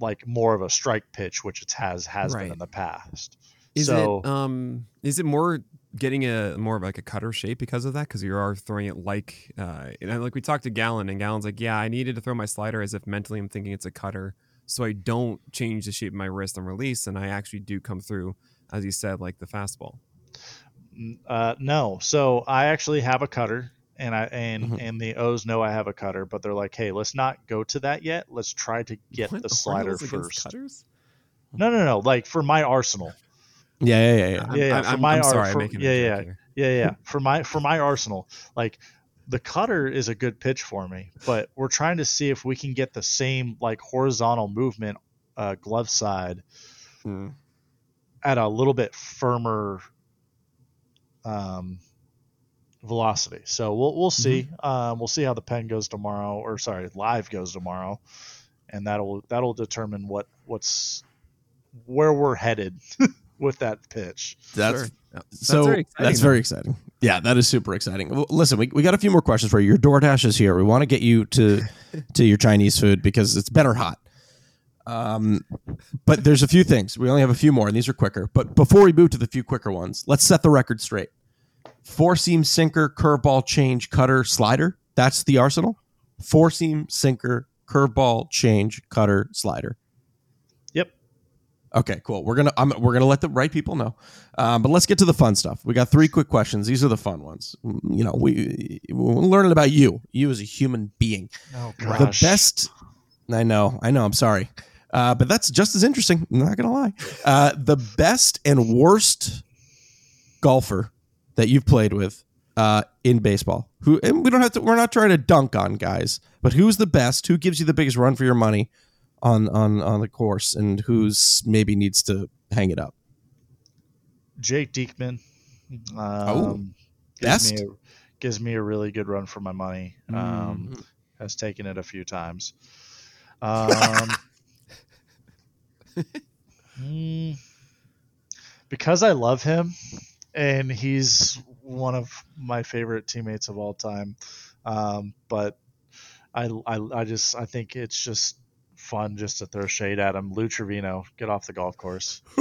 like more of a strike pitch, which it has has right. been in the past. Is so, it um is it more getting a more of like a cutter shape because of that? Because you are throwing it like uh and like we talked to Gallen and Gallen's like, yeah, I needed to throw my slider as if mentally I'm thinking it's a cutter, so I don't change the shape of my wrist and release, and I actually do come through, as you said, like the fastball. Uh, no, so I actually have a cutter and I and mm-hmm. and the O's know I have a cutter, but they're like, hey, let's not go to that yet. Let's try to get what? the slider first. Cutters? No, no, no. Like for my arsenal. Yeah, yeah, yeah, yeah. I'm, yeah, yeah. For I'm, my I'm sorry, for, yeah, yeah, yeah, yeah. [laughs] For my for my arsenal, like the cutter is a good pitch for me, but we're trying to see if we can get the same like horizontal movement, uh, glove side, hmm. at a little bit firmer um, velocity. So we'll we'll see. Mm-hmm. Um, we'll see how the pen goes tomorrow, or sorry, live goes tomorrow, and that'll that'll determine what what's where we're headed [laughs] with that pitch. That's Sure. Yeah. so very exciting, that's very exciting. Yeah, that is super exciting. Well, listen, we, we got a few more questions for you. Your DoorDash is here. We want to get you to [laughs] to your Chinese food because it's better hot. Um, but there's a few things. We only have a few more, and these are quicker. But before we move to the few quicker ones, let's set the record straight. Four seam sinker, curveball, change, cutter, slider. That's the arsenal. Four seam sinker, curveball, change, cutter, slider. Yep. Okay, cool. We're gonna I'm, we're gonna let the right people know, um, but let's get to the fun stuff. We got three quick questions. These are the fun ones. You know, we we're learning about you, you as a human being. Oh gosh. The best. I know, I know. I'm sorry, uh, but that's just as interesting. I'm not gonna lie. Uh, the best and worst golfer that you've played with uh, in baseball. Who? And we don't have to. We're not trying to dunk on guys, but who's the best? Who gives you the biggest run for your money on on on the course, and who's maybe needs to hang it up? Jake Diekman. Um, Oh, gives best? Me a, gives me a really good run for my money. Mm. Um, Has taken it a few times. Um, [laughs] mm, because I love him, and he's one of my favorite teammates of all time. Um, but I, I, I just I think it's just fun just to throw shade at him. Lou Trivino, get off the golf course. [laughs]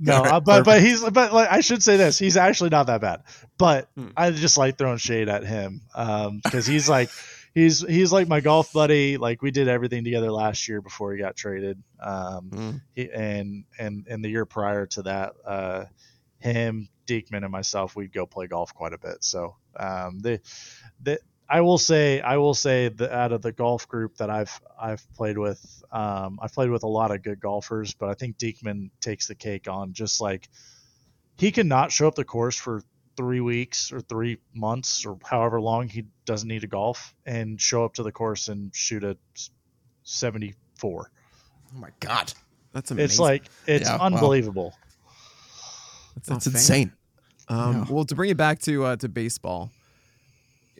No, All right, uh, but but he's but like I should say this, he's actually not that bad. But Hmm. I just like throwing shade at him because he's like he's he's like my golf buddy. Like we did everything together last year before he got traded. Um, Mm. he, and and and the year prior to that, uh, him, Diekman, and myself, we'd go play golf quite a bit. So um, the the I will say I will say that out of the golf group that I've I've played with, um, I've played with a lot of good golfers, but I think Diekman takes the cake on just like he cannot show up the course for three weeks or three months or however long he doesn't need to golf and show up to the course and shoot a 74 Oh my god, That's amazing. it's like it's Yeah, wow. unbelievable That's that's insane. Um, Yeah. Well, to bring it back to uh, to baseball,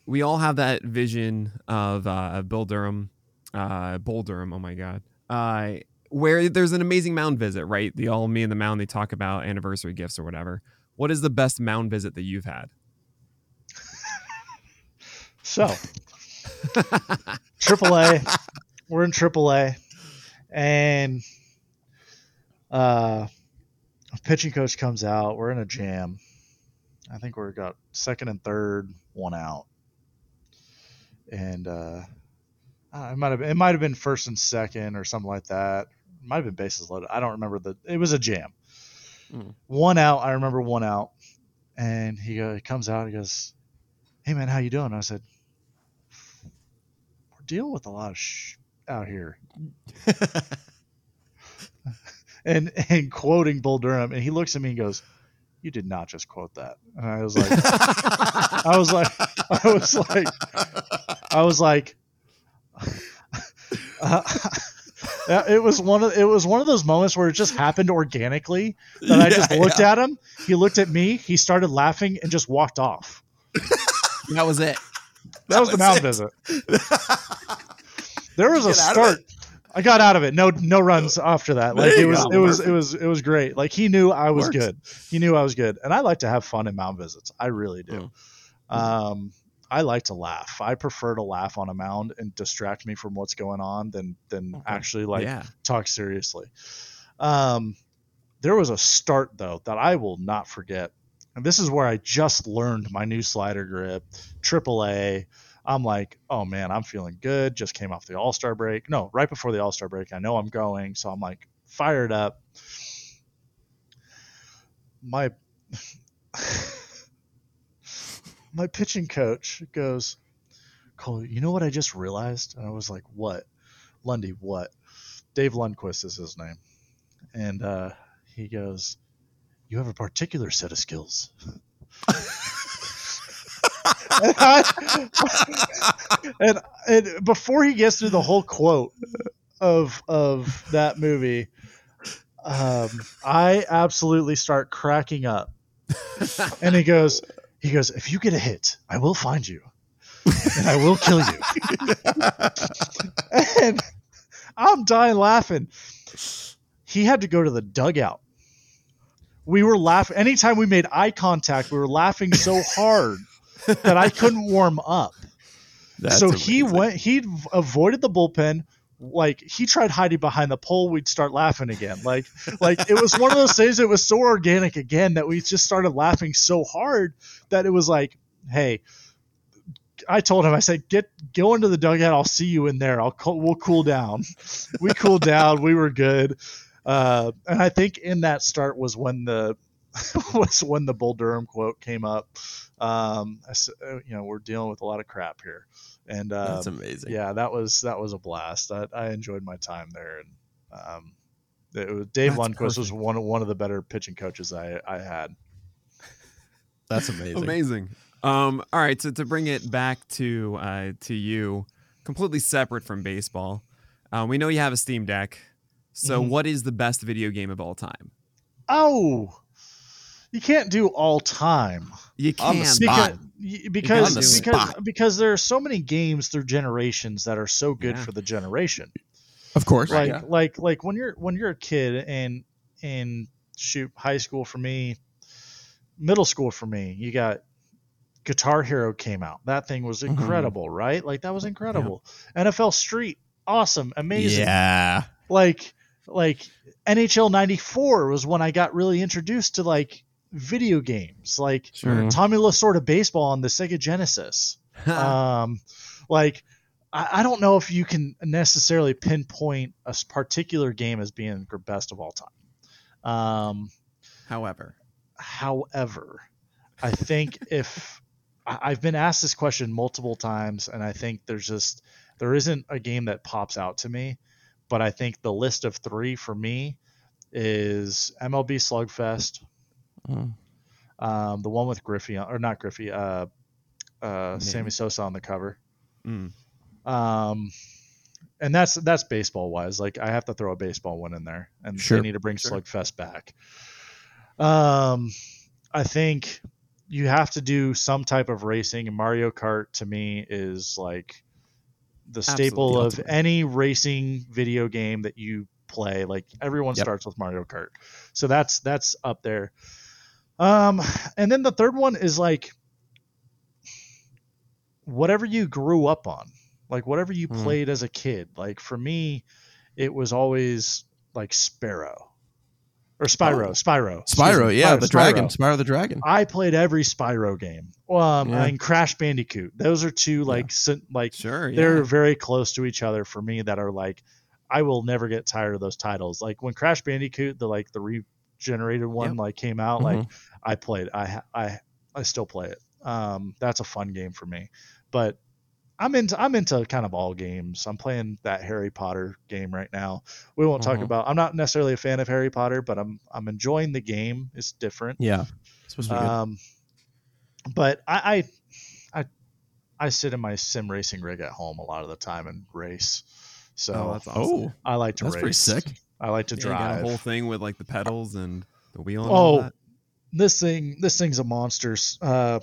we all have that vision of uh, Bill Durham, uh, Bull Durham. Oh my God, uh, where there's an amazing mound visit, right? The all me and the mound. They talk about anniversary gifts or whatever. What is the best mound visit that you've had? so AAA. We're in AAA, and uh, a pitching coach comes out. We're in a jam. I think we're got second and third, one out, and uh, it might have it might have been first and second or something like that. Might have been bases loaded. I don't remember the. It was a jam. Mm. One out. I remember one out, and he, go, he comes out. He goes, "Hey man, how you doing?" I said, "We're dealing with a lot of sh out here." [laughs] and and quoting Bull Durham, and he looks at me and goes, "You did not just quote that." And I was like, [laughs] I was like, I was like, I was like, [laughs] uh, it was one of it was one of those moments where it just happened organically that I just looked yeah. at him. He looked at me. He started laughing and just walked off. [laughs] That was it. That, was, the was mound it. visit. [laughs] There was a Get out start. I got out of it. No, no runs after that. Like There it was, go. it was, it was, it was great. Like he knew I was Works. good. He knew I was good, and I like to have fun in mound visits. I really do. Mm. Um, I like to laugh. I prefer to laugh on a mound and distract me from what's going on than than Okay. actually like yeah. talk seriously. Um, there was a start though that I will not forget, and this is where I just learned my new slider grip, AAA. I'm like, oh man, I'm feeling good. Just came off the All Star break. No, right before the All Star break. I know I'm going, so I'm like fired up. My [laughs] my pitching coach goes, Cole, you know what I just realized? And I was like, what? Lundy, what? Dave Lundquist is his name. And uh, he goes, You have a particular set of skills. and, [laughs] I, and, and before he gets through the whole quote of of that movie, um, I absolutely start cracking up. And he goes, he goes, if you get a hit, I will find you, and I will kill you. [laughs] and I'm dying laughing. He had to go to the dugout. We were laughing anytime we made eye contact. We were laughing so hard that I couldn't warm up. That's so he went. He avoided the bullpen. Like he tried hiding behind the pole, we'd start laughing again. Like, like it was one of those things that was so organic again that we just started laughing so hard that it was like, hey, I told him, I said, get go into the dugout. I'll see you in there. I'll co- we'll cool down. we cooled down. We were good. Uh, and I think in that start was when the [laughs] was when the Bull Durham quote came up. Um, I s you know, we're dealing with a lot of crap here, and uh, That's amazing. yeah, that was that was a blast. I, I enjoyed my time there, and um, it was, Dave That's Lundquist was one of one of the better pitching coaches I I had. That's amazing. Amazing. Um, all right, so to bring it back to uh, to you, completely separate from baseball, uh, we know you have a Steam Deck. So, Mhm. what is the best video game of all time? Oh, you can't do all time. You can spot. because y- because because, spot. because there are so many games through generations that are so good Yeah. for the generation. Of course. Like yeah. like like when you're when you're a kid and in shoot high school for me, middle school for me, you got Guitar Hero came out. That thing was Mm-hmm. incredible, right? Like that was incredible. NFL Street, awesome, amazing. Yeah. Like like NHL 94 was when I got really introduced to like video games. Like Sure. Tommy Lasorda baseball on the Sega Genesis. [laughs] um, like I, I don't know if you can necessarily pinpoint a particular game as being the best of all time. Um, However, however, I think [laughs] if I- I've been asked this question multiple times, and I think there's just there isn't a game that pops out to me, but I think the list of three for me is MLB Slugfest, Mm. um, the one with Griffey or not Griffey, uh, uh, Sammy Sosa on the cover. mm, Um, and that's that's baseball wise. Like I have to throw a baseball one in there, and Sure. they need to bring Sure. Slugfest back. Um, I think you have to do some type of racing, and Mario Kart to me is like the staple of Ultimate. any racing video game that you play. Like everyone Yep. starts with Mario Kart, so that's that's up there. Um, and then the third one is like whatever you grew up on, like whatever you Hmm. played as a kid. Like for me, it was always like Sparrow or Spyro, Oh. Spyro, Spyro, yeah, Spyro- the Spyro. dragon, Spyro the dragon. I played every Spyro game. Um, Yeah. and Crash Bandicoot. Those are two like syn- like sure. Yeah. they're very close to each other for me. That are like I will never get tired of those titles. Like when Crash Bandicoot, the like the regenerated one, Yep. like came out, Mhm. like I played. I I I still play it. Um, that's a fun game for me. But I'm into I'm into kind of all games. I'm playing that Harry Potter game right now. We won't talk Mhm. about. I'm not necessarily a fan of Harry Potter, but I'm I'm enjoying the game. It's different. Yeah. It's supposed to be. Um, but I, I I I sit in my sim racing rig at home a lot of the time and race. So oh, that's awesome. oh, I like to that's race. pretty sick. I like to Yeah, you got a whole thing with like the pedals and the wheel. And Oh, that. this thing this thing's a monster. Uh,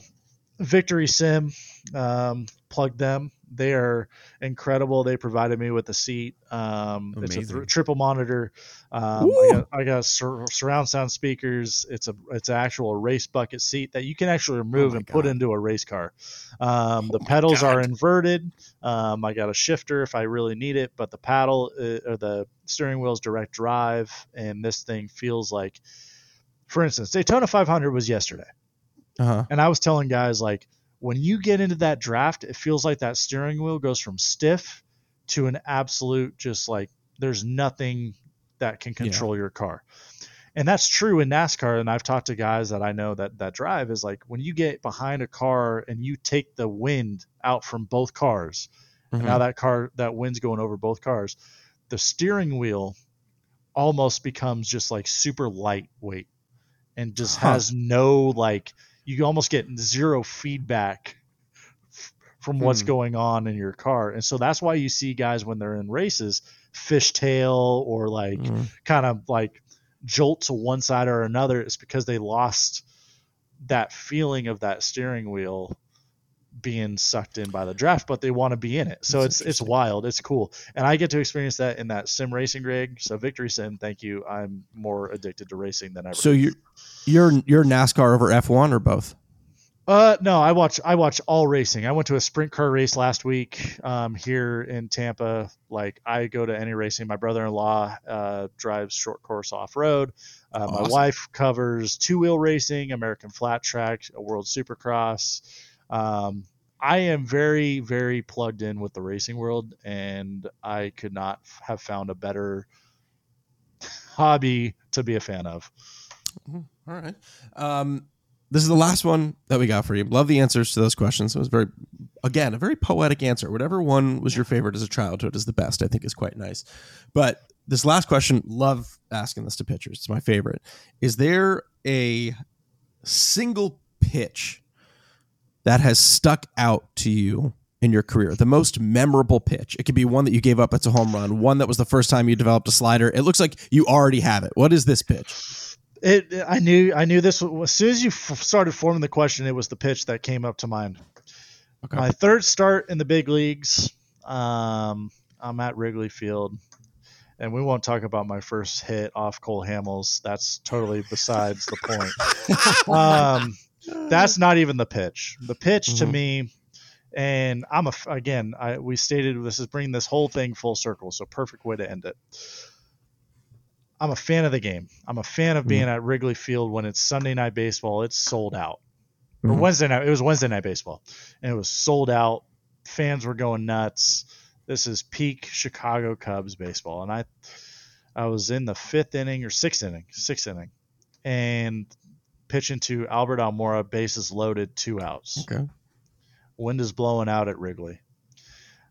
Victory Sim, um, plug them. They are incredible. They provided me with a seat. Um, it's a th- triple monitor. Um, I got, I got sur- surround sound speakers. It's a it's an actual race bucket seat that you can actually remove Oh my and put into a race car. Um, the Oh my pedals are inverted. Um, I got a shifter if I really need it, but the paddle uh, or the steering wheel is direct drive, and this thing feels like, for instance, Daytona 500 was yesterday. Uh huh. And I was telling guys like when you get into that draft, it feels like that steering wheel goes from stiff to an absolute just like there's nothing that can control your car. And that's true in NASCAR and I've talked to guys that I know that that drive is like when you get behind a car and you take the wind out from both cars. And Mm-hmm. now that car that wind's going over both cars. The steering wheel almost becomes just like super lightweight and just Huh. has no like you almost get zero feedback f- from what's Hmm. going on in your car. And so that's why you see guys when they're in races fishtail or like Mhm. kind of like jolt to one side or another. It's because they lost that feeling of that steering wheel being sucked in by the draft, but they want to be in it. So That's it's it's wild. It's cool, and I get to experience that in that sim racing rig. So victory sim, thank you. I'm more addicted to racing than ever. So you're you're you're NASCAR over F1 or both? Uh, no, I watch I watch all racing. I went to a sprint car race last week um, here in Tampa. Like I go to any racing. My brother-in-law uh, drives short course off road. Uh, awesome. My wife covers two wheel racing, American flat track, a World Supercross. Um, I am very very plugged in with the racing world, and I could not have found a better hobby to be a fan of. All right. Um, this is the last one that we got for you. Love the answers to those questions. It was very, again, a very poetic answer. Whatever one was your favorite as a childhood is the best. I think is quite nice. But this last question, love asking this to pitchers. It's my favorite. Is there a single pitch that has stuck out to you in your career? The most memorable pitch. It could be one that you gave up. It's a home run. One that was the first time you developed a slider. It looks like you already have it. What is this pitch? It, I knew, I knew this. as soon as you f- started forming the question, it was the pitch that came up to mind. Okay. My third start in the big leagues. Um, I'm at Wrigley Field, and we won't talk about my first hit off Cole Hamels. That's totally besides the point. [laughs] Um, that's not even the pitch. The pitch mm-hmm. to me, and I'm a again. I, we stated this is bringing this whole thing full circle. So perfect way to end it. I'm a fan of the game. I'm a fan of being mm at Wrigley Field when it's Sunday night baseball. It's sold out. mm Or mm-hmm. Wednesday night. It was Wednesday night baseball, and it was sold out. Fans were going nuts. This is peak Chicago Cubs baseball, and I, I was in the fifth inning or sixth inning, sixth inning, and pitching to Albert Almora, bases loaded, two outs. Okay. Wind is blowing out at Wrigley.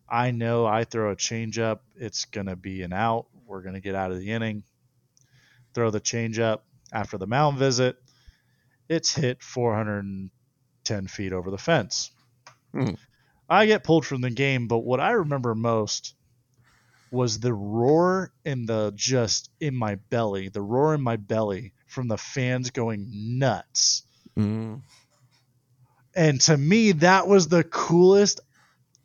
I know I throw a changeup, it's gonna be an out. We're gonna get out of the inning throw the changeup after the mound visit. It's hit 410 feet over the fence. Hmm. I get pulled from the game, but what I remember most was the roar in the just in my belly, the roar in my belly from the fans going nuts. Mm. And to me, that was the coolest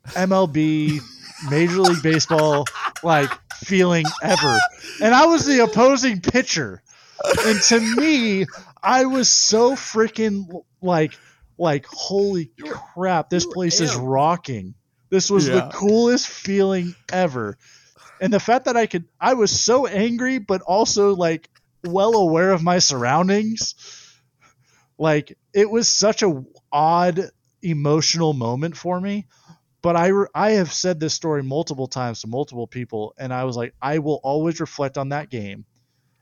MLB [laughs] Major League Baseball like feeling ever. And I was the opposing pitcher. And to me, I was so freaking like like holy crap, this place is rocking. This was yeah. the coolest feeling ever. And the fact that I could I was so angry but also like well aware of my surroundings. Like it was such a odd emotional moment for me but I, I have said this story multiple times to multiple people, and I was like, I will always reflect on that game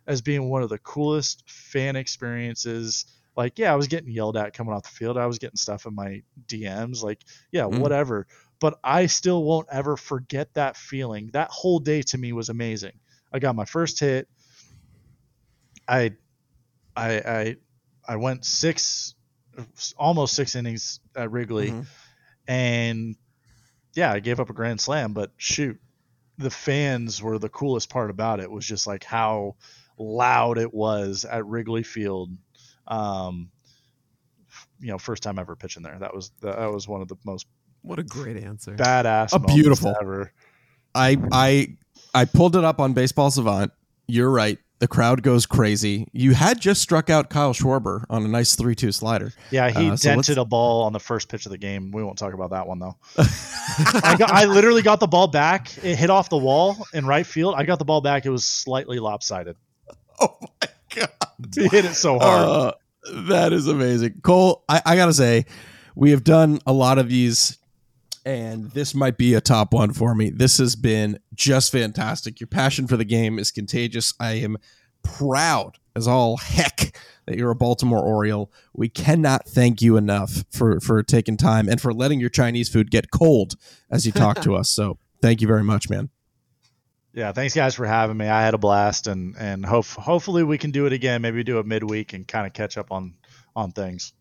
as being one of the coolest fan experiences. Like, yeah, I was getting yelled at coming off the field. I was getting stuff in my DMs. Like, yeah, mm. whatever. But I still won't ever forget that feeling. That whole day to me was amazing. I got my first hit. I, I, I, I went six, almost six innings at Wrigley, mm-hmm. and yeah, I gave up a grand slam, but shoot, the fans were the coolest part about it. Was just like how loud it was at Wrigley Field. Um, you know, first time ever pitching there. That was that was one of the most what a great answer, badass, a beautiful ever. I I I pulled it up on Baseball Savant. You're right. The crowd goes crazy. You had just struck out Kyle Schwarber on a nice 3 2 slider. Yeah, he uh, so dented a ball on the first pitch of the game. We won't talk about that one, though. [laughs] I, got, I literally got the ball back. It hit off the wall in right field. I got the ball back. It was slightly lopsided. Oh, my God. He hit it so hard. Uh, that is amazing. Cole, I, I got to say, we have done a lot of these and this might be a top one for me. This has been just fantastic. Your passion for the game is contagious. I am proud as all heck that you're a Baltimore Oriole. We cannot thank you enough for for taking time and for letting your Chinese food get cold as you talk to [laughs] us. So thank you very much, man. Yeah, thanks guys for having me. I had a blast, and and hope hopefully we can do it again. Maybe do it midweek and kind of catch up on on things.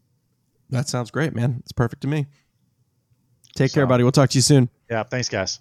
That sounds great, man. It's perfect to me. Take so, care, buddy. We'll talk to you soon. Yeah. Thanks, guys.